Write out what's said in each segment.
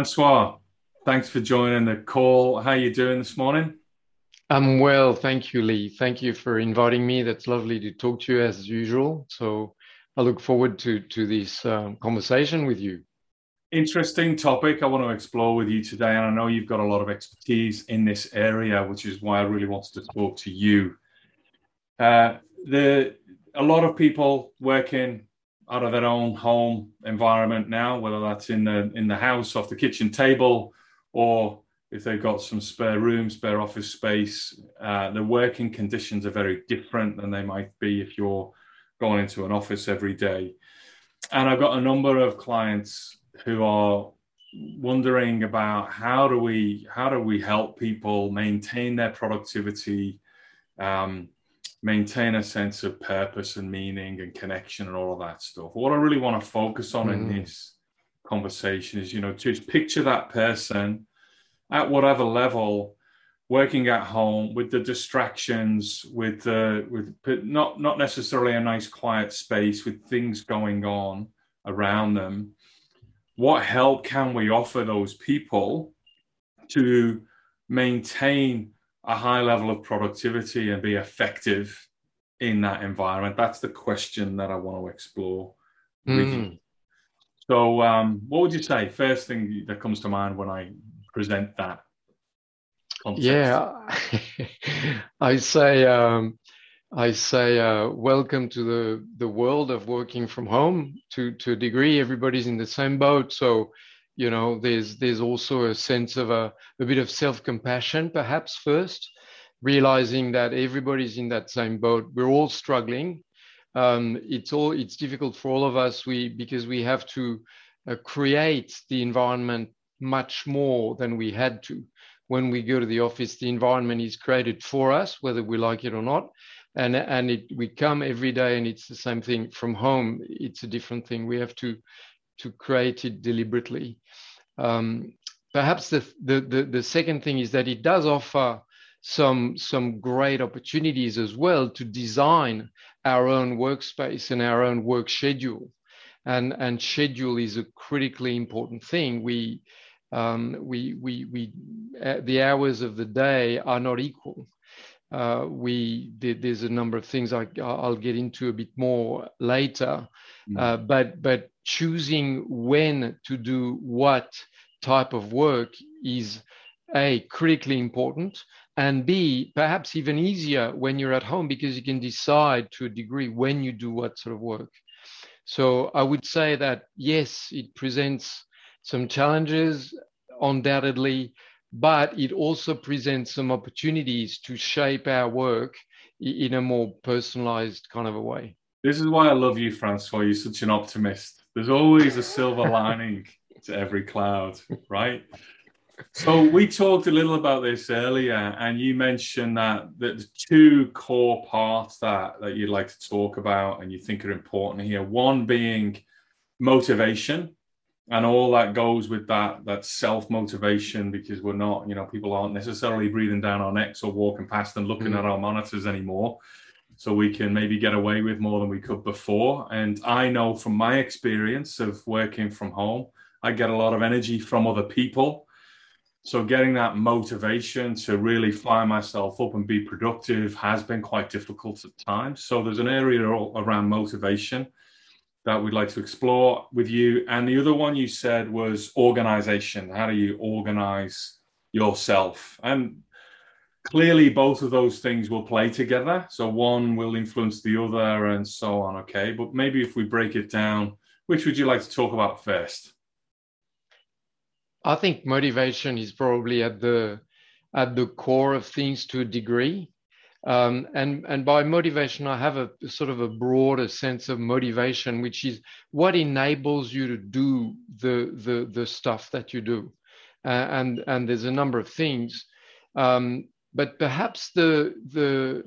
Francois, thanks for joining the call. How are you doing this morning? I'm well, thank you, Lee. Thank you for inviting me. That's lovely to talk to you as usual. So I look forward to to this um, conversation with you. Interesting topic I want to explore with you today, and I know you've got a lot of expertise in this area, which is why I really wanted to talk to you. Uh, the a lot of people working out of their own home environment now, whether that's in the in the house, off the kitchen table, or if they've got some spare room, spare office space. Uh, the working conditions are very different than they might be if you're going into an office every day. And I've got a number of clients who are wondering about how do we how do we help people maintain their productivity um, maintain a sense of purpose and meaning and connection and all of that stuff what i really want to focus on mm. in this conversation is you know just picture that person at whatever level working at home with the distractions with the with not not necessarily a nice quiet space with things going on around them what help can we offer those people to maintain a high level of productivity and be effective in that environment? That's the question that I want to explore mm. So, um, what would you say? First thing that comes to mind when I present that. Context? Yeah, I say um, I say uh, welcome to the the world of working from home. To to a degree, everybody's in the same boat. So, you know, there's there's also a sense of a, a bit of self compassion, perhaps first, realizing that everybody's in that same boat. We're all struggling. Um, it's all it's difficult for all of us. We because we have to uh, create the environment much more than we had to. When we go to the office, the environment is created for us, whether we like it or not and and it, we come every day and it's the same thing from home it's a different thing we have to to create it deliberately. Um, perhaps the, the, the the second thing is that it does offer some some great opportunities as well to design our own workspace and our own work schedule. And and schedule is a critically important thing. We um, we we we uh, the hours of the day are not equal. Uh, we there's a number of things I, I'll get into a bit more later. Uh, but but choosing when to do what type of work is a critically important and b perhaps even easier when you're at home because you can decide to a degree when you do what sort of work so i would say that yes it presents some challenges undoubtedly but it also presents some opportunities to shape our work in a more personalized kind of a way. This is why I love you, Francois. You're such an optimist. There's always a silver lining to every cloud, right? So we talked a little about this earlier, and you mentioned that the two core parts that that you'd like to talk about and you think are important here. One being motivation, and all that goes with that that self motivation because we're not you know people aren't necessarily breathing down our necks or walking past and looking mm. at our monitors anymore so we can maybe get away with more than we could before and i know from my experience of working from home i get a lot of energy from other people so getting that motivation to really fire myself up and be productive has been quite difficult at times so there's an area around motivation that we'd like to explore with you. And the other one you said was organization. How do you organize yourself? And clearly, both of those things will play together. So one will influence the other and so on. Okay. But maybe if we break it down, which would you like to talk about first? I think motivation is probably at the at the core of things to a degree. Um, and, and by motivation, I have a sort of a broader sense of motivation, which is what enables you to do the, the, the stuff that you do. Uh, and, and there's a number of things. Um, but perhaps the, the,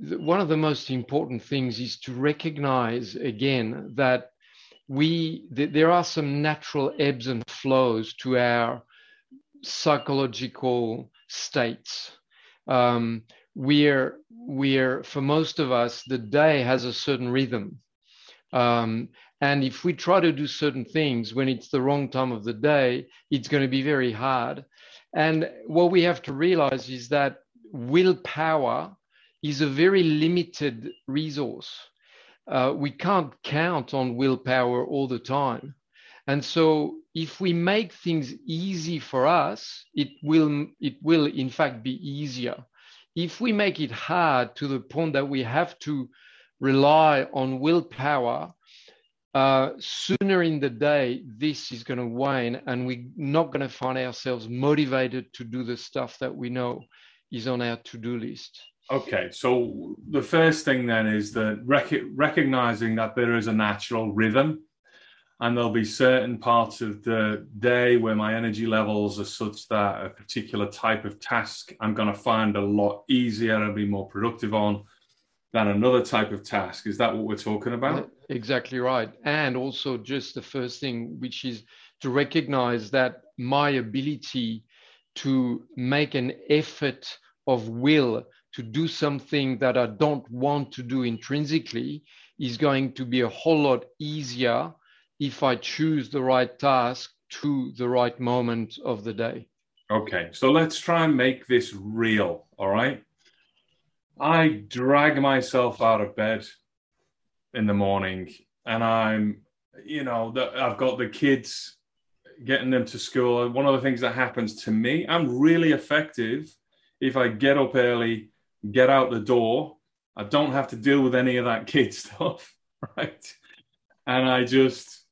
the, one of the most important things is to recognize again that we, th- there are some natural ebbs and flows to our psychological states. Um, we're we're for most of us the day has a certain rhythm um, And if we try to do certain things when it's the wrong time of the day, it's going to be very hard. And what we have to realize is that willpower is a very limited resource. Uh, we can't count on willpower all the time. And so if we make things easy for us, it will, it will in fact be easier. If we make it hard to the point that we have to rely on willpower, uh, sooner in the day, this is going to wane and we're not going to find ourselves motivated to do the stuff that we know is on our to do list. Okay, so the first thing then is that rec- recognizing that there is a natural rhythm, and there'll be certain parts of the day where my energy levels are such that a particular type of task I'm going to find a lot easier and be more productive on than another type of task. Is that what we're talking about? Exactly right. And also, just the first thing, which is to recognize that my ability to make an effort of will to do something that I don't want to do intrinsically is going to be a whole lot easier if I choose the right task to the right moment of the day. Okay, so let's try and make this real. All right. I drag myself out of bed in the morning and I'm, you know, I've got the kids getting them to school. One of the things that happens to me, I'm really effective if I get up early, get out the door. I don't have to deal with any of that kid stuff, right? And I just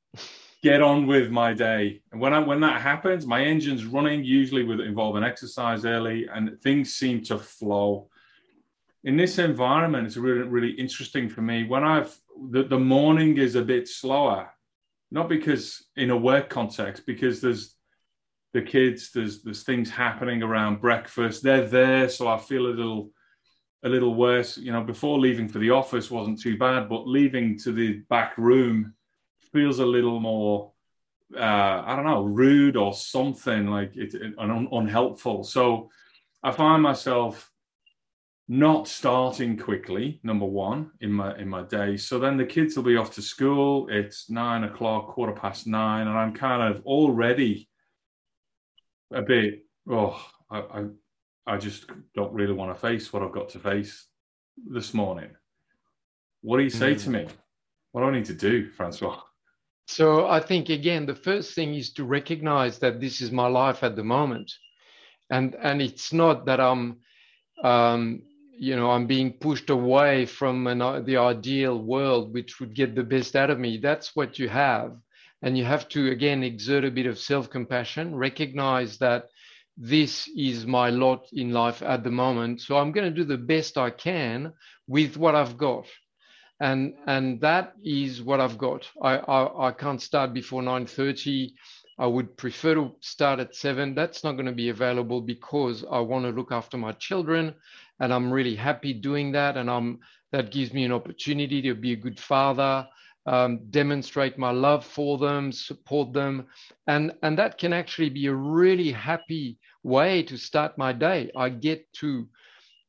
get on with my day. And when I, when that happens, my engine's running, usually with involving exercise early, and things seem to flow. In this environment, it's really really interesting for me. When I've the, the morning is a bit slower, not because in a work context, because there's the kids, there's there's things happening around breakfast. They're there, so I feel a little a little worse. You know, before leaving for the office wasn't too bad, but leaving to the back room feels a little more uh, I don't know, rude or something like it, it un, unhelpful. So I find myself not starting quickly. Number one in my in my day. So then the kids will be off to school. It's nine o'clock, quarter past nine, and I'm kind of already a bit. Oh, I, I I just don't really want to face what I've got to face this morning. What do you say mm. to me? What do I need to do, Francois? So I think again, the first thing is to recognize that this is my life at the moment, and and it's not that I'm, um, you know, I'm being pushed away from an, uh, the ideal world which would get the best out of me. That's what you have, and you have to again exert a bit of self-compassion, recognize that this is my lot in life at the moment. So I'm going to do the best I can with what I've got. And, and that is what I've got. I, I, I can't start before 9.30. I would prefer to start at seven. That's not going to be available because I want to look after my children, and I'm really happy doing that. And I'm that gives me an opportunity to be a good father, um, demonstrate my love for them, support them, and and that can actually be a really happy way to start my day. I get to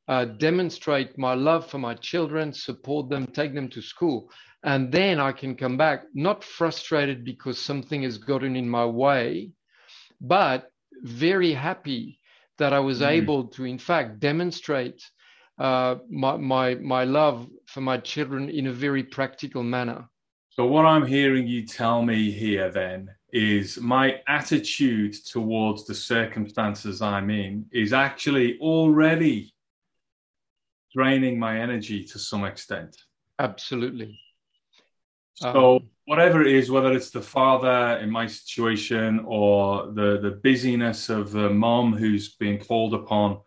uh, demonstrate my love for my children, support them, take them to school, and then I can come back not frustrated because something has gotten in my way, but very happy that I was mm. able to, in fact, demonstrate uh, my, my, my love for my children in a very practical manner. So, what I'm hearing you tell me here then is my attitude towards the circumstances I'm in is actually already draining my energy to some extent. Absolutely. So, um, whatever it is, whether it's the father in my situation or the, the busyness of the mom who's being called upon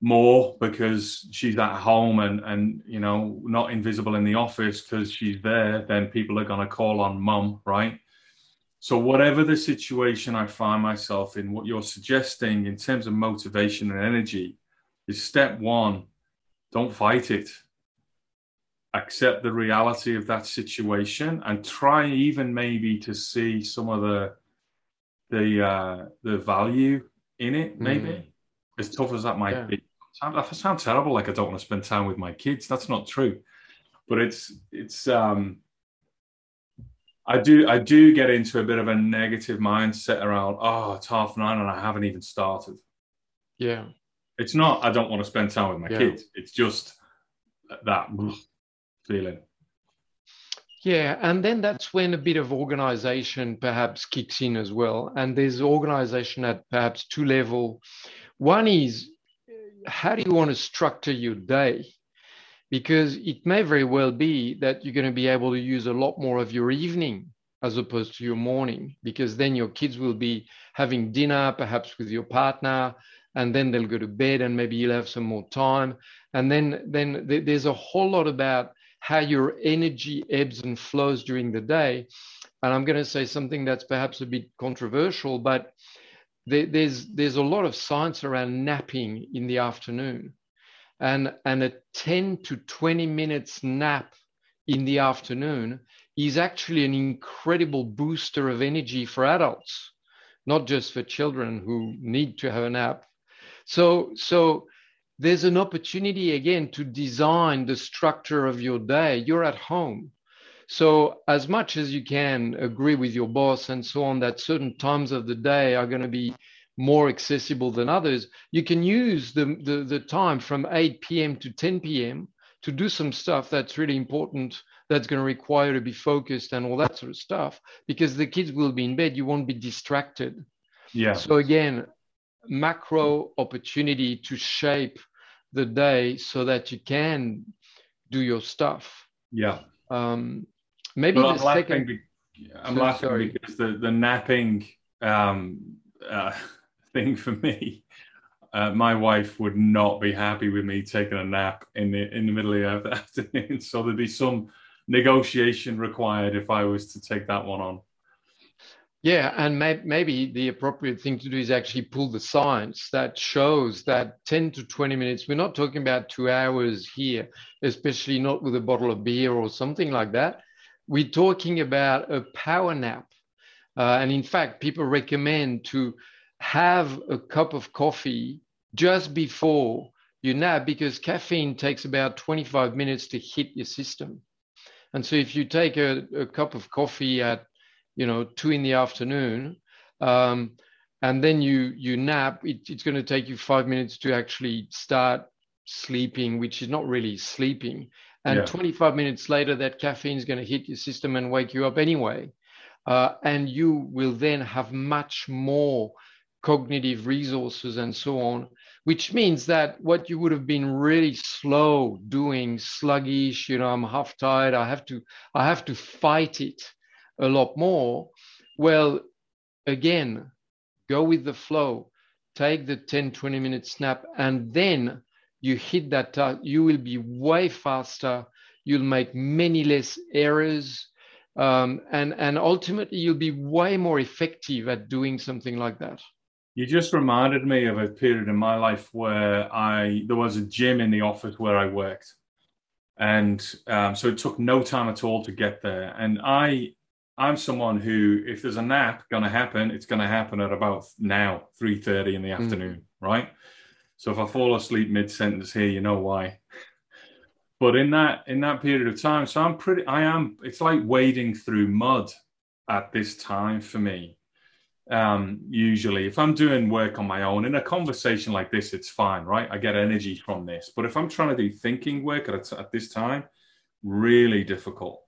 more because she's at home and and you know not invisible in the office because she's there then people are going to call on mum right? So whatever the situation i find myself in what you're suggesting in terms of motivation and energy is step one don't fight it accept the reality of that situation and try even maybe to see some of the the uh the value in it maybe mm. as tough as that might yeah. be that sounds terrible. Like I don't want to spend time with my kids. That's not true. But it's it's um, I do I do get into a bit of a negative mindset around, oh, it's half nine and I haven't even started. Yeah. It's not I don't want to spend time with my yeah. kids. It's just that feeling. Yeah, and then that's when a bit of organization perhaps kicks in as well. And there's organization at perhaps two level. One is how do you want to structure your day? Because it may very well be that you're going to be able to use a lot more of your evening as opposed to your morning, because then your kids will be having dinner, perhaps with your partner, and then they'll go to bed, and maybe you'll have some more time. And then, then there's a whole lot about how your energy ebbs and flows during the day. And I'm going to say something that's perhaps a bit controversial, but there, there's there's a lot of science around napping in the afternoon, and and a 10 to 20 minutes nap in the afternoon is actually an incredible booster of energy for adults, not just for children who need to have a nap. So so there's an opportunity again to design the structure of your day. You're at home. So, as much as you can agree with your boss and so on, that certain times of the day are going to be more accessible than others, you can use the, the, the time from 8 p.m. to 10 p.m. to do some stuff that's really important, that's going to require to be focused and all that sort of stuff, because the kids will be in bed. You won't be distracted. Yeah. So, again, macro opportunity to shape the day so that you can do your stuff. Yeah. Um, maybe well, the I'm second. Laughing be- I'm so, laughing sorry. because the the napping um, uh, thing for me. Uh, my wife would not be happy with me taking a nap in the in the middle of the afternoon. So there'd be some negotiation required if I was to take that one on. Yeah, and may- maybe the appropriate thing to do is actually pull the science that shows that 10 to 20 minutes, we're not talking about two hours here, especially not with a bottle of beer or something like that. We're talking about a power nap. Uh, and in fact, people recommend to have a cup of coffee just before you nap because caffeine takes about 25 minutes to hit your system. And so if you take a, a cup of coffee at you know, two in the afternoon, um, and then you you nap, it, it's going to take you five minutes to actually start sleeping, which is not really sleeping. And yeah. 25 minutes later, that caffeine is going to hit your system and wake you up anyway. Uh, and you will then have much more cognitive resources and so on, which means that what you would have been really slow doing, sluggish, you know, I'm half tired, I have to, I have to fight it a lot more, well, again, go with the flow, take the 10, 20 minute snap, and then you hit that you will be way faster. You'll make many less errors. Um, and, and ultimately, you'll be way more effective at doing something like that. You just reminded me of a period in my life where I there was a gym in the office where I worked, and um, so it took no time at all to get there. And I I'm someone who, if there's a nap going to happen, it's going to happen at about now, 3.30 in the mm. afternoon, right? So if I fall asleep mid-sentence here, you know why. But in that in that period of time, so I'm pretty, I am, it's like wading through mud at this time for me. Um, usually, if I'm doing work on my own in a conversation like this, it's fine, right? I get energy from this. But if I'm trying to do thinking work at, at this time, really difficult.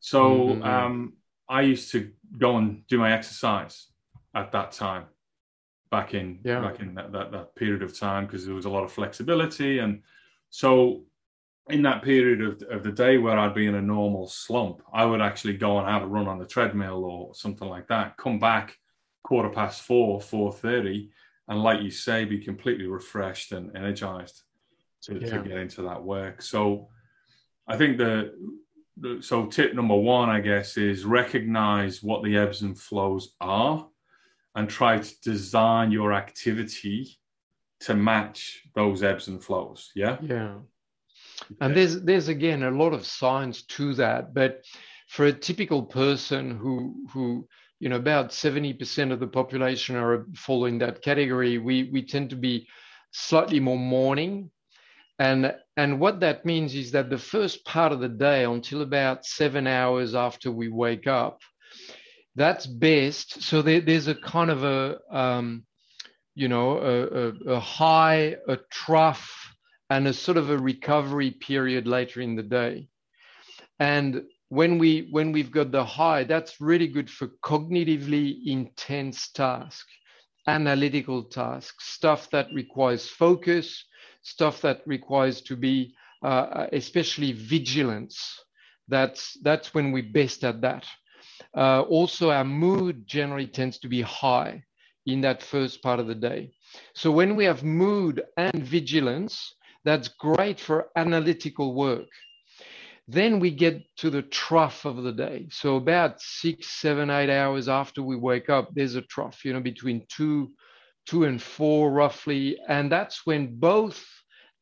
So, mm-hmm. um, I used to go and do my exercise at that time, back in yeah. back in that, that, that period of time because there was a lot of flexibility, and so in that period of, of the day where I'd be in a normal slump, I would actually go and have a run on the treadmill or something like that. Come back quarter past four, four thirty, and like you say, be completely refreshed and energized to, yeah. to get into that work. So I think the so tip number one, I guess, is recognize what the ebbs and flows are and try to design your activity to match those ebbs and flows. Yeah. Yeah. And there's there's again a lot of science to that, but for a typical person who who you know about 70% of the population are fall in that category, we we tend to be slightly more morning And, and what that means is that the first part of the day, until about seven hours after we wake up, that's best. So there, there's a kind of a, um, you know, a, a, a high, a trough, and a sort of a recovery period later in the day. And when we when we've got the high, that's really good for cognitively intense tasks, analytical tasks, stuff that requires focus, stuff that requires to be uh, especially vigilance. That's that's when we're best at that. Uh, also, our mood generally tends to be high in that first part of the day. So when we have mood and vigilance, that's great for analytical work. Then we get to the trough of the day. So about six, seven, eight hours after we wake up, there's a trough, you know, between two, two and four roughly. And that's when both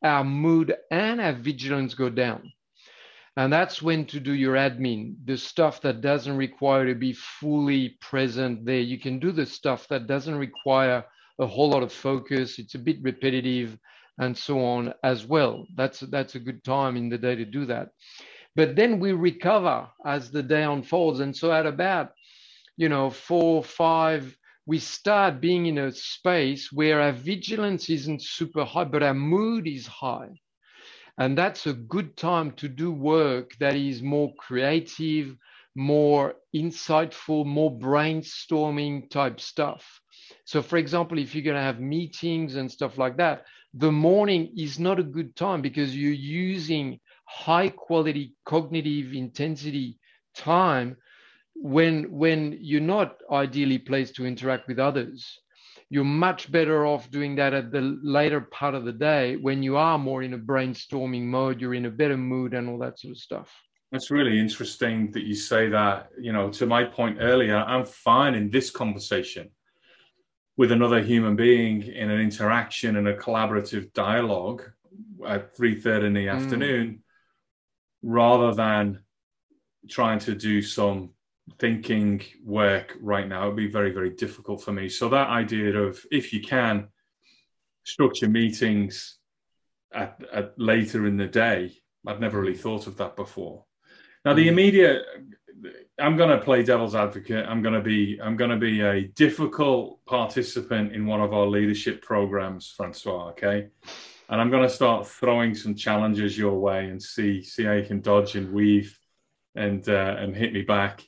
our mood and our vigilance go down. And that's when to do your admin, the stuff that doesn't require to be fully present there. You can do the stuff that doesn't require a whole lot of focus. It's a bit repetitive and so on as well. That's, that's a good time in the day to do that. But then we recover as the day unfolds. And so at about, you know, four, five, we start being in a space where our vigilance isn't super high, but our mood is high. And that's a good time to do work that is more creative, more insightful, more brainstorming type stuff. So, for example, if you're going to have meetings and stuff like that, the morning is not a good time because you're using high quality cognitive intensity time when when you're not ideally placed to interact with others you're much better off doing that at the later part of the day when you are more in a brainstorming mode, you're in a better mood and all that sort of stuff. That's really interesting that you say that. You know, to my point earlier, I'm fine in this conversation with another human being in an interaction and a collaborative dialogue at 3.30 in the mm. afternoon rather than trying to do some thinking work right now. It'd be very, very difficult for me. So that idea of if you can structure meetings at, at later in the day, I've never really thought of that before. Now the mm. immediate I'm going to play devil's advocate. I'm going to be I'm going to be a difficult participant in one of our leadership programs, Francois. Okay, and I'm going to start throwing some challenges your way and see see how you can dodge and weave and uh, and hit me back.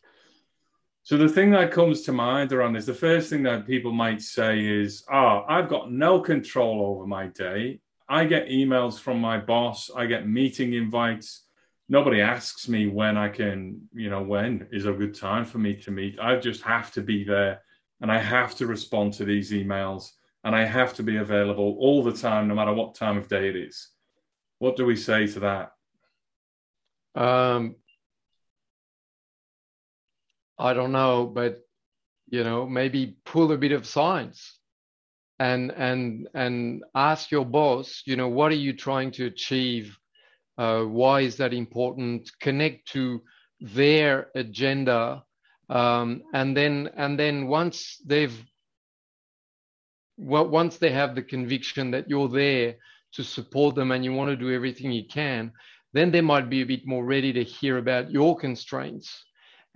So the thing that comes to mind around this, the first thing that people might say is, "Ah, oh, I've got no control over my day. I get emails from my boss. I get meeting invites. Nobody asks me when I can, you know, when is a good time for me to meet. I just have to be there, and I have to respond to these emails, and I have to be available all the time, no matter what time of day it is." What do we say to that? Um, I don't know, but you know, maybe pull a bit of science and and and ask your boss, you know, what are you trying to achieve? Uh, why is that important? Connect to their agenda, um, and then and then once they've well, once they have the conviction that you're there to support them and you want to do everything you can, then they might be a bit more ready to hear about your constraints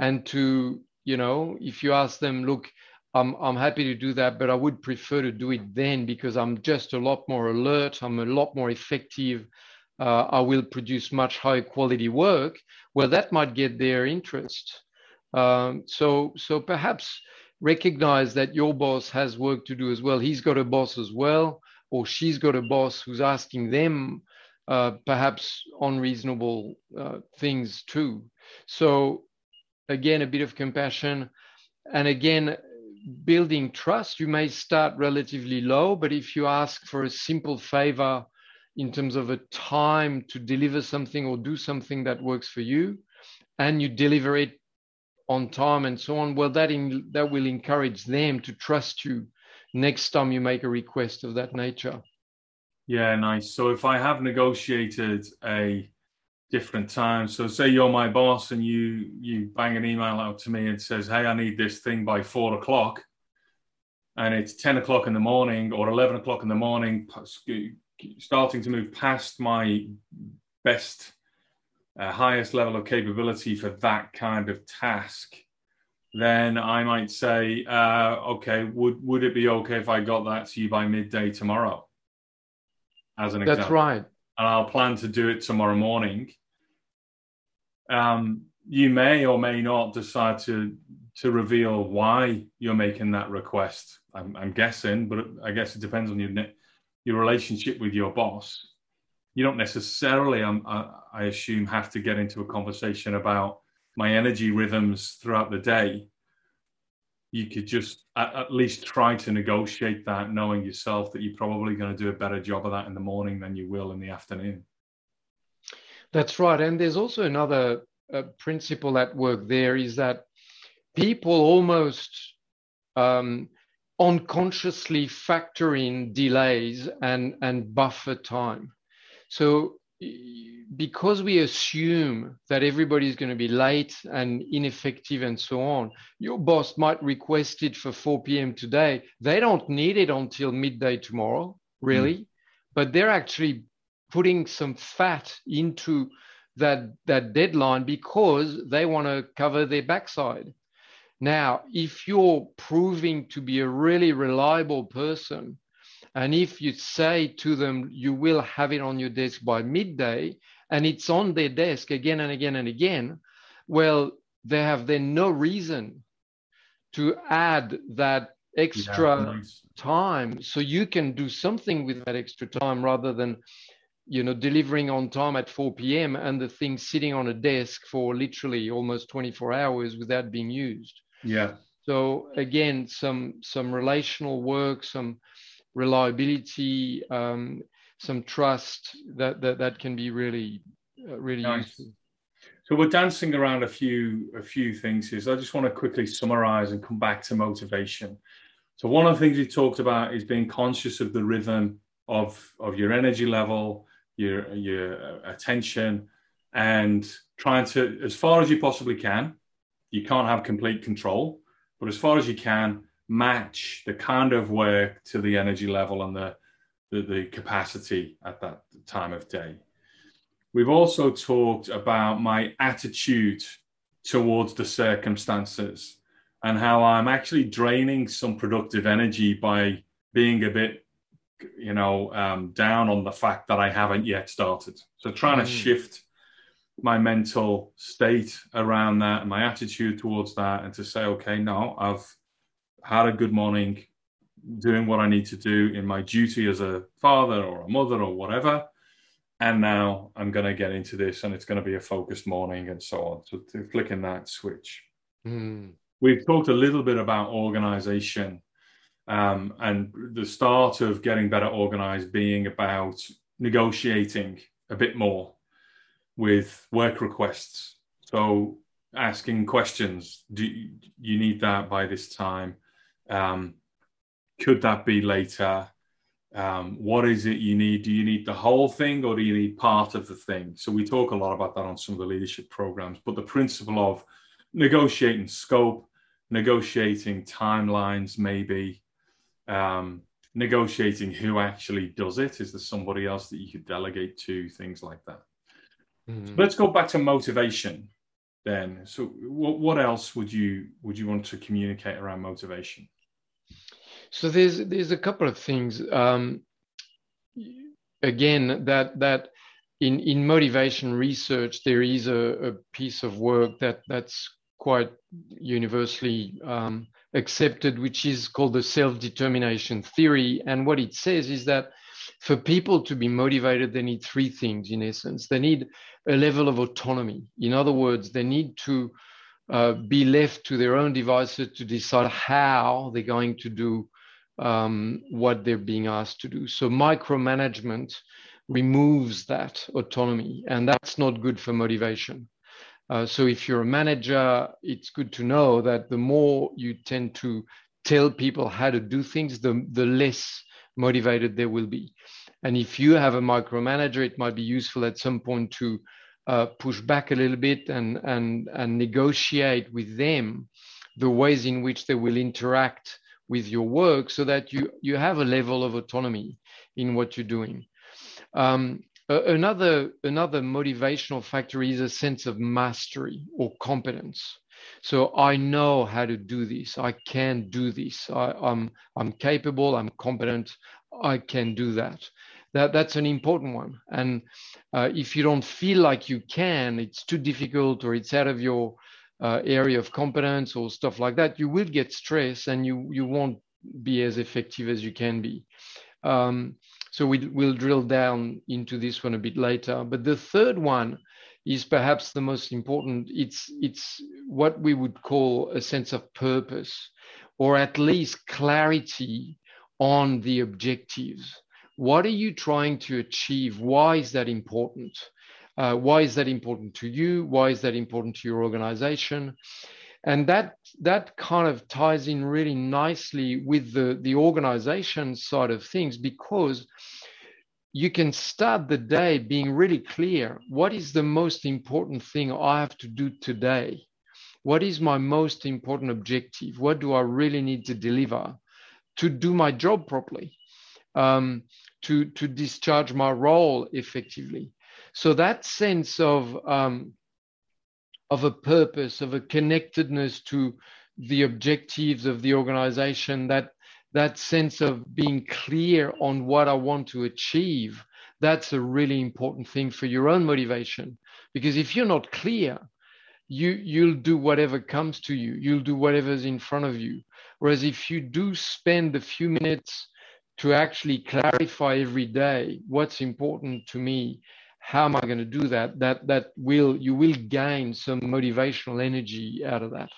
and to you know if you ask them look I'm, I'm happy to do that but i would prefer to do it then because i'm just a lot more alert i'm a lot more effective uh, i will produce much higher quality work well that might get their interest. Um, so so perhaps recognize that your boss has work to do as well. He's got a boss as well or she's got a boss who's asking them uh, perhaps unreasonable uh, things too. So again, a bit of compassion. And again, building trust, you may start relatively low, but if you ask for a simple favor in terms of a time to deliver something or do something that works for you, and you deliver it on time and so on, well, that, in, that will encourage them to trust you next time you make a request of that nature. Yeah, nice. So if I have negotiated a different times. So say you're my boss and you you bang an email out to me and says, "Hey, I need this thing by four o'clock," and it's ten o'clock in the morning or eleven o'clock in the morning. starting to move past my best, uh, highest level of capability for that kind of task, then I might say, uh, okay, would would it be okay if I got that to you by midday tomorrow? As an example. That's right. And I'll plan to do it tomorrow morning. Um, you may or may not decide to to reveal why you're making that request. I'm, I'm guessing, but I guess it depends on your your relationship with your boss. You don't necessarily, um, I, I assume, have to get into a conversation about my energy rhythms throughout the day. You could just at, at least try to negotiate that, knowing yourself that you're probably going to do a better job of that in the morning than you will in the afternoon. That's right. And there's also another uh, principle at work there is that people almost um, unconsciously factor in delays and, and buffer time. So because we assume that everybody is going to be late and ineffective and so on, your boss might request it for 4 p.m. today. They don't need it until midday tomorrow, really, mm. but they're actually putting some fat into that that deadline because they want to cover their backside. Now, if you're proving to be a really reliable person, and if you say to them, you will have it on your desk by midday, and it's on their desk again and again and again, well, they have then no reason to add that extra yeah, nice. time so you can do something with that extra time rather than you know delivering on time at 4 p.m and the thing sitting on a desk for literally almost 24 hours without being used yeah. So again, some some relational work, some reliability, um, some trust that, that that can be really uh, really nice. useful. So we're dancing around a few a few things here. So I just want to quickly summarize and come back to motivation. So one of the things we talked about is being conscious of the rhythm of of your energy level, your your uh, attention, and trying to, as far as you possibly can, you can't have complete control, but as far as you can, match the kind of work to the energy level and the, the, the capacity at that time of day. We've also talked about my attitude towards the circumstances and how I'm actually draining some productive energy by being a bit, you know, um, down on the fact that I haven't yet started. So trying mm. to shift my mental state around that and my attitude towards that and to say okay no i've had a good morning doing what i need to do in my duty as a father or a mother or whatever and now i'm going to get into this and it's going to be a focused morning and so on so flicking that switch mm. we've talked a little bit about organization um, and the start of getting better organized being about negotiating a bit more with work requests. So asking questions, do you need that by this time? Um, could that be later? Um, what is it you need? Do you need the whole thing or do you need part of the thing? So we talk a lot about that on some of the leadership programs, but the principle of negotiating scope, negotiating timelines, maybe, um, negotiating who actually does it. Is there somebody else that you could delegate to? Things like that. Mm. So let's go back to motivation then. So what, what else would you would you want to communicate around motivation? So there's there's a couple of things. Um, again, that that in in motivation research there is a, a piece of work that that's quite universally um, accepted, which is called the self-determination theory. And what it says is that for people to be motivated, they need three things in essence. They need a level of autonomy. In other words, they need to uh, be left to their own devices to decide how they're going to do um, what they're being asked to do. So micromanagement removes that autonomy, and that's not good for motivation. Uh, so if you're a manager, it's good to know that the more you tend to tell people how to do things, the, the less motivated they will be. And if you have a micromanager, it might be useful at some point to uh, push back a little bit and, and, and negotiate with them the ways in which they will interact with your work so that you, you have a level of autonomy in what you're doing. Um, another another motivational factor is a sense of mastery or competence. So I know how to do this. I can do this. I, I'm I'm capable. I'm competent. I can do that. That that's an important one. And uh, if you don't feel like you can, it's too difficult or it's out of your uh, area of competence or stuff like that, you will get stress and you you won't be as effective as you can be. Um, so we, we'll drill down into this one a bit later. But the third one is perhaps the most important. It's it's what we would call a sense of purpose, or at least clarity on the objectives. What are you trying to achieve? Why is that important? Uh, why is that important to you? Why is that important to your organization? And that that kind of ties in really nicely with the, the organization side of things because you can start the day being really clear what is the most important thing I have to do today? What is my most important objective? What do I really need to deliver to do my job properly? Um, to, to discharge my role effectively. So that sense of um, of a purpose, of a connectedness to the objectives of the organization, that that sense of being clear on what I want to achieve, that's a really important thing for your own motivation. Because if you're not clear, you you'll do whatever comes to you. You'll do whatever's in front of you. Whereas if you do spend a few minutes to actually clarify every day what's important to me, how am I going to do that? That that will you will gain some motivational energy out of that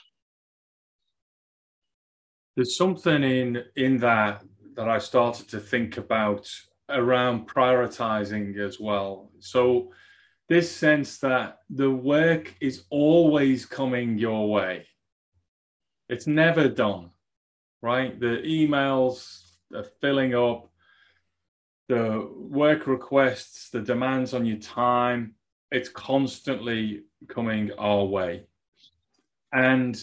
there's something in in that that I started to think about around prioritizing as well. So this sense that the work is always coming your way. It's never done, right? The emails are filling up, the work requests, the demands on your time, it's constantly coming our way. And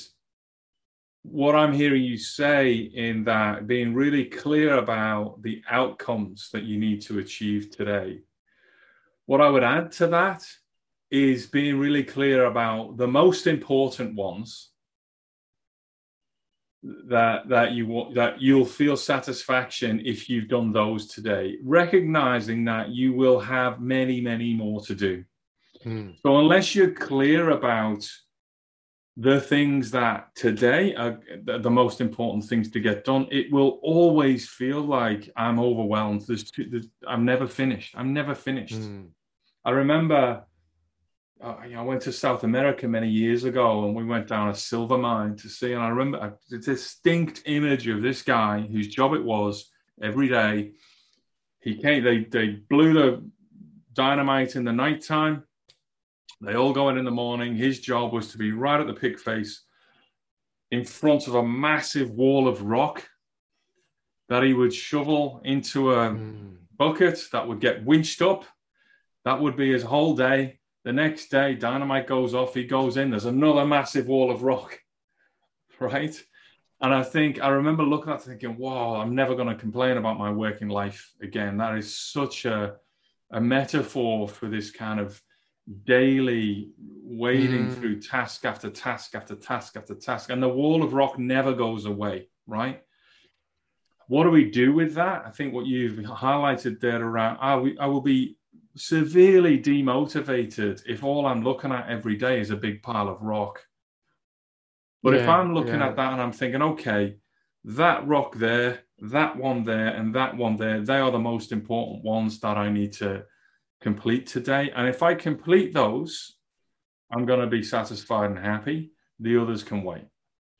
what I'm hearing you say in that being really clear about the outcomes that you need to achieve today. What I would add to that is being really clear about the most important ones that that you that you'll feel satisfaction if you've done those today recognizing that you will have many many more to do mm. so unless you're clear about the things that today are the most important things to get done, it will always feel like I'm overwhelmed. There's, too, there's I'm never finished. I'm never finished. Mm. I remember uh, I went to South America many years ago and we went down a silver mine to see. And I remember a distinct image of this guy whose job it was every day. He came, they, they blew the dynamite in the nighttime they all go in in the morning. His job was to be right at the pig face in front of a massive wall of rock that he would shovel into a mm. bucket that would get winched up. That would be his whole day. The next day, dynamite goes off. He goes in. There's another massive wall of rock, right? And I think I remember looking at thinking, "Wow, I'm never going to complain about my working life again." That is such a a metaphor for this kind of daily wading mm. through task after task after task after task, and the wall of rock never goes away, right? What do we do with that? I think what you've highlighted there around, I, I will be severely demotivated if all I'm looking at every day is a big pile of rock. But yeah, if I'm looking yeah. at that and I'm thinking, okay, that rock there, that one there, and that one there, they are the most important ones that I need to complete today. And if I complete those, I'm going to be satisfied and happy. The others can wait.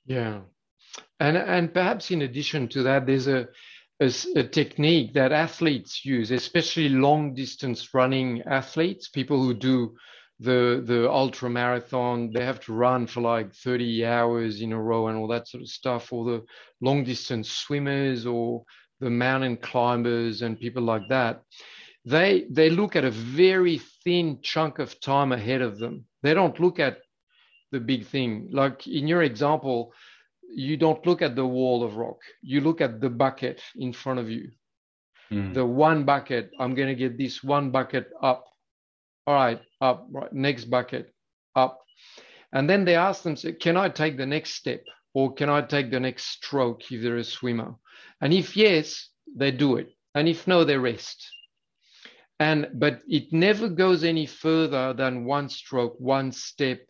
Yeah. And, and perhaps in addition to that, there's a, a, a technique that athletes use, especially long distance running athletes, people who do the the ultra marathon. They have to run for like 30 hours in a row and all that sort of stuff. Or the long distance swimmers or the mountain climbers and people like that. They they look at a very thin chunk of time ahead of them. They don't look at the big thing. Like in your example you don't look at the wall of rock you look at the bucket in front of you mm. the one bucket. I'm going to get this one bucket up. All right, up. Right, next bucket, up. And then they ask them, can I take the next step? Or can I take the next stroke if they're a swimmer? And if yes, they do it. And if no, they rest. And but it never goes any further than one stroke, one step,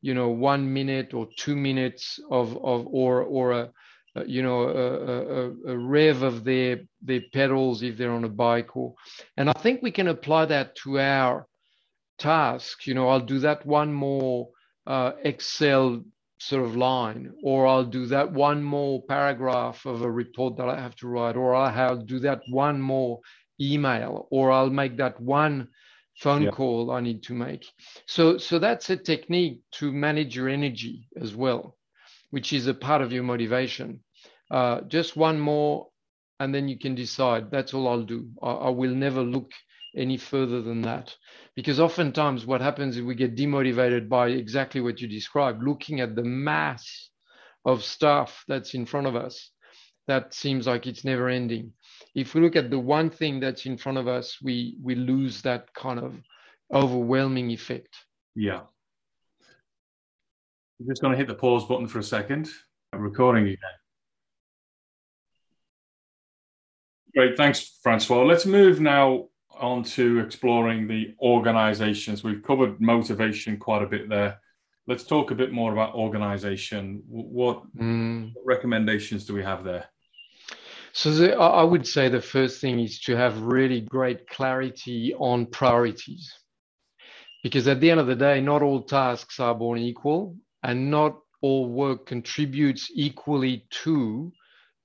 you know, one minute or two minutes of of or or a you know a, a, a, rev of their their pedals if they're on a bike or and i think we can apply that to our task. You know i'll do that one more uh, excel sort of line, or I'll do that one more paragraph of a report that I have to write, or I'll do that one more email, or I'll make that one phone yeah. call I need to make. So, so that's a technique to manage your energy as well, which is a part of your motivation. Uh, just one more, and then you can decide. That's all I'll do. I, I will never look any further than that. Because oftentimes what happens is we get demotivated by exactly what you described, looking at the mass of stuff that's in front of us. That seems like it's never ending. If we look at the one thing that's in front of us, we we lose that kind of overwhelming effect. Yeah. I'm just going to hit the pause button for a second. I'm recording again. Great, thanks, Francois. Let's move now on to exploring the organizations. We've covered motivation quite a bit there. Let's talk a bit more about organization. What, mm. recommendations do we have there? So the, I would say the first thing is to have really great clarity on priorities. Because at the end of the day, not all tasks are born equal and not all work contributes equally to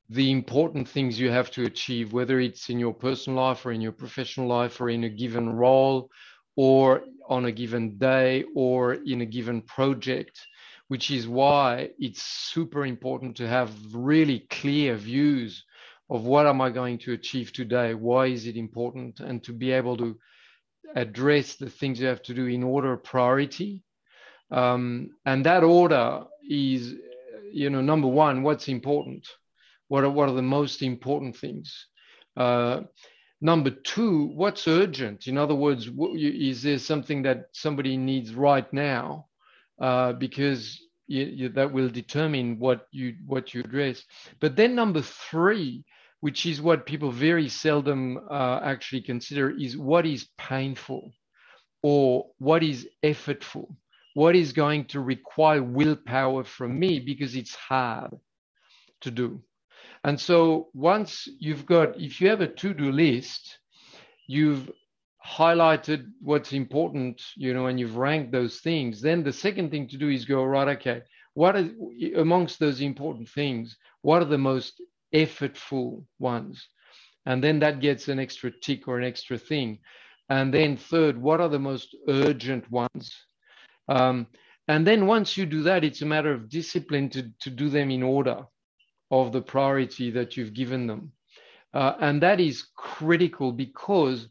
the important things you have to achieve, whether it's in your personal life or in your professional life or in a given role or on a given day or in a given project, which is why it's super important to have really clear views of what am I going to achieve today? Why is it important? And to be able to address the things you have to do in order of priority. Um, and that order is, you know, number one, what's important what are, what are the most important things? Uh, number two, what's urgent? In other words, is there something that somebody needs right now? Uh, because you, you, that will determine what you what you address. But then number three, which is what people very seldom uh, actually consider, is what is painful or what is effortful. What is going to require willpower from me because it's hard to do. And so once you've got, if you have a to-do list, you've highlighted what's important, you know, and you've ranked those things, then the second thing to do is go, right, okay, what is amongst those important things, what are the most effortful ones? And then that gets an extra tick or an extra thing. And then third, what are the most urgent ones? Um, and then once you do that, it's a matter of discipline to, to do them in order of the priority that you've given them. Uh, and that is critical because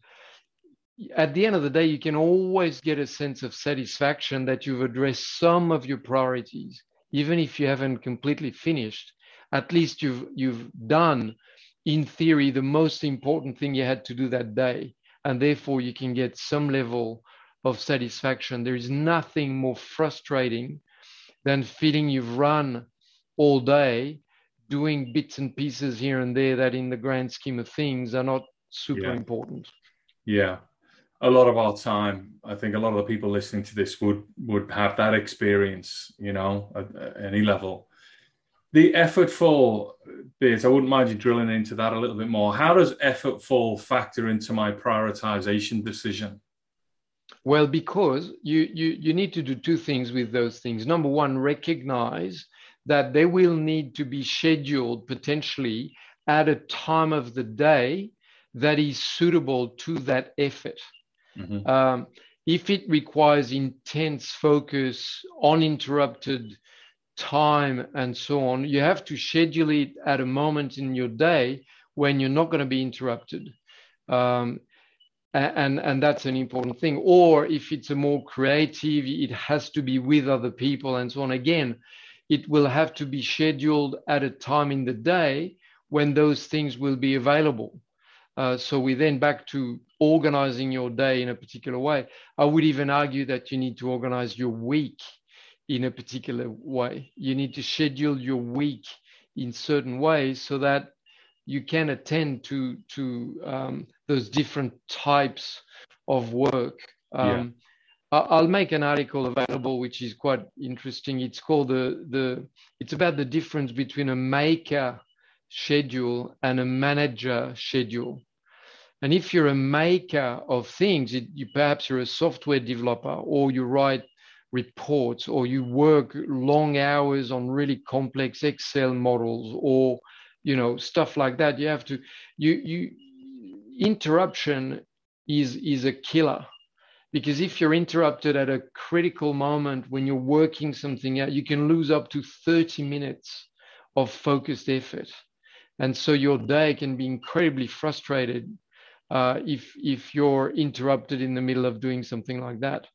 at the end of the day, you can always get a sense of satisfaction that you've addressed some of your priorities, even if you haven't completely finished. At least you've you've done, in theory, the most important thing you had to do that day, and therefore you can get some level of satisfaction. There is nothing more frustrating than feeling you've run all day doing bits and pieces here and there that in the grand scheme of things are not super yeah. important yeah a lot of our time i think a lot of the people listening to this would would have that experience you know at, at any level the effortful bit i wouldn't mind you drilling into that a little bit more how does effortful factor into my prioritization decision well because you you you need to do two things with those things number one recognize that they will need to be scheduled potentially at a time of the day that is suitable to that effort. Mm-hmm. Um, if it requires intense focus, uninterrupted time, and so on, you have to schedule it at a moment in your day when you're not going to be interrupted. Um, and, and that's an important thing. Or if it's a more creative, it has to be with other people and so on. Again, it will have to be scheduled at a time in the day when those things will be available. Uh, so we then back to organizing your day in a particular way. I would even argue that you need to organize your week in a particular way. You need to schedule your week in certain ways so that you can attend to to um, those different types of work. Um, yeah. I'll make an article available, which is quite interesting. It's called the the. It's about the difference between a maker schedule and a manager schedule. And if you're a maker of things, it, you perhaps you're a software developer, or you write reports, or you work long hours on really complex Excel models, or you know stuff like that. You have to you you interruption is is a killer because if you're interrupted at a critical moment when you're working something out, you can lose up to 30 minutes of focused effort. And so your day can be incredibly frustrated uh, if, if you're interrupted in the middle of doing something like that.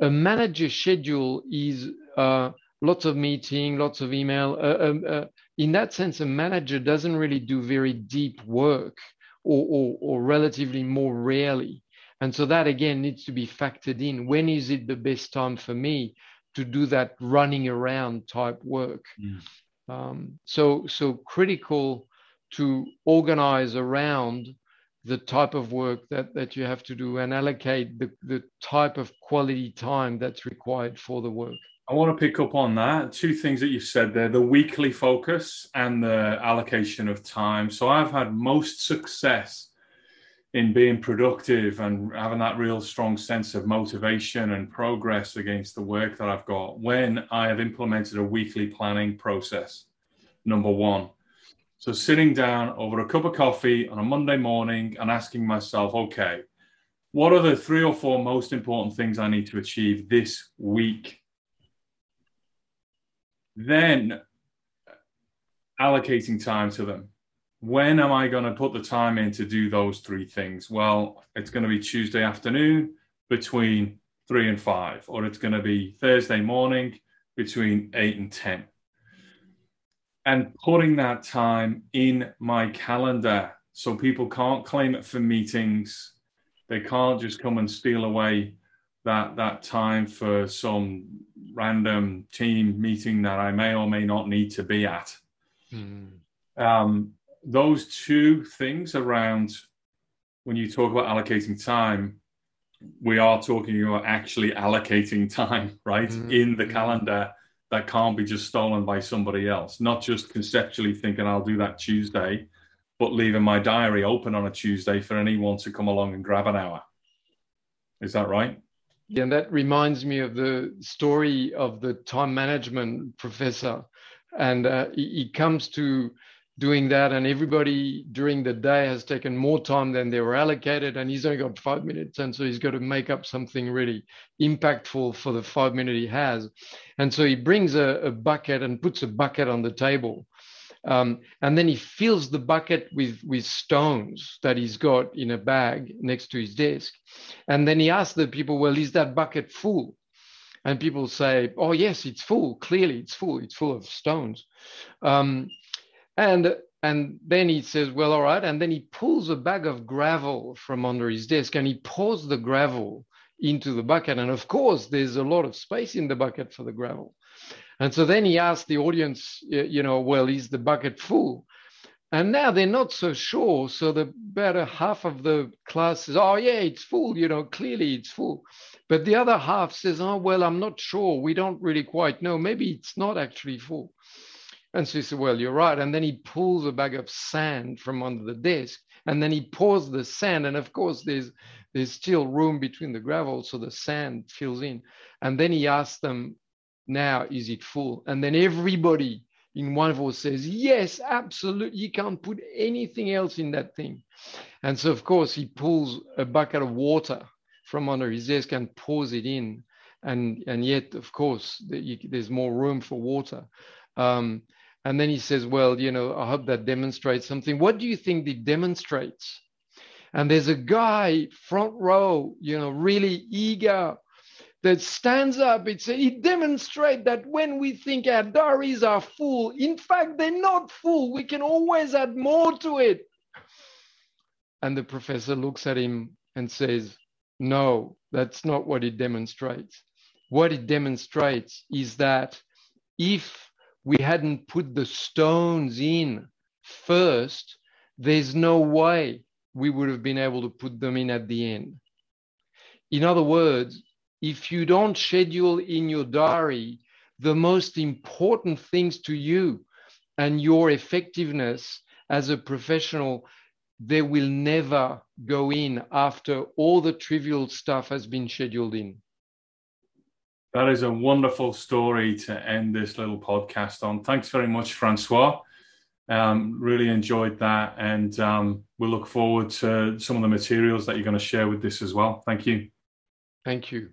A manager schedule is uh, lots of meeting, lots of email. Uh, um, uh, in that sense, a manager doesn't really do very deep work or, or, or relatively more rarely. And so that again needs to be factored in. When is it the best time for me to do that running around type work? Mm. Um, so so critical to organize around the type of work that, that you have to do and allocate the, the type of quality time that's required for the work. I want to pick up on that. Two things that you said there the weekly focus and the allocation of time. So I've had most success in being productive and having that real strong sense of motivation and progress against the work that I've got when I have implemented a weekly planning process. Number one. So sitting down over a cup of coffee on a Monday morning and asking myself, okay, what are the three or four most important things I need to achieve this week? Then allocating time to them. When am I going to put the time in to do those three things? Well, it's going to be Tuesday afternoon between three and five, or it's going to be Thursday morning between eight and 10. And putting that time in my calendar so people can't claim it for meetings. They can't just come and steal away that, that time for some random team meeting that I may or may not need to be at. Mm. Um, those two things around when you talk about allocating time, we are talking about actually allocating time, right, mm-hmm. in the calendar that can't be just stolen by somebody else. Not just conceptually thinking I'll do that Tuesday, but leaving my diary open on a Tuesday for anyone to come along and grab an hour. Is that right? Yeah, and that reminds me of the story of the time management professor. And uh, he, he comes to doing that, and everybody during the day has taken more time than they were allocated, and he's only got five minutes, and so he's got to make up something really impactful for the five minutes he has. And so he brings a, a bucket and puts a bucket on the table. Um, and then he fills the bucket with, with stones that he's got in a bag next to his desk. And then he asks the people, Well, is that bucket full? And people say, Oh, yes, it's full. Clearly, it's full. It's full of stones. Um, and and then he says, Well, all right. And then he pulls a bag of gravel from under his desk and he pours the gravel into the bucket. And of course, there's a lot of space in the bucket for the gravel. And so then he asked the audience, you know, well, is the bucket full? And now they're not so sure. So the better half of the class says, oh, yeah, it's full, you know, clearly it's full. But the other half says, oh, well, I'm not sure. We don't really quite know. Maybe it's not actually full. And so he said, well, you're right. And then he pulls a bag of sand from under the desk and then he pours the sand. And of course, there's, there's still room between the gravel. So the sand fills in. And then he asks them, now is it full? And then everybody in one voice says, yes, absolutely. You can't put anything else in that thing. And so, of course, he pulls a bucket of water from under his desk and pours it in. And, and yet, of course, there's more room for water. Um, and then he says, well, you know, I hope that demonstrates something. What do you think it demonstrates? And there's a guy front row, you know, really eager that stands up. It's, it demonstrates that when we think our diaries are full, in fact, they're not full. We can always add more to it. And the professor looks at him and says, No, that's not what it demonstrates. What it demonstrates is that if we hadn't put the stones in first, there's no way we would have been able to put them in at the end. In other words, if you don't schedule in your diary the most important things to you and your effectiveness as a professional, they will never go in after all the trivial stuff has been scheduled in. That is a wonderful story to end this little podcast on. Thanks very much, Francois. Um, really enjoyed that, and um, we'll look forward to some of the materials that you're going to share with this as well. Thank you. Thank you.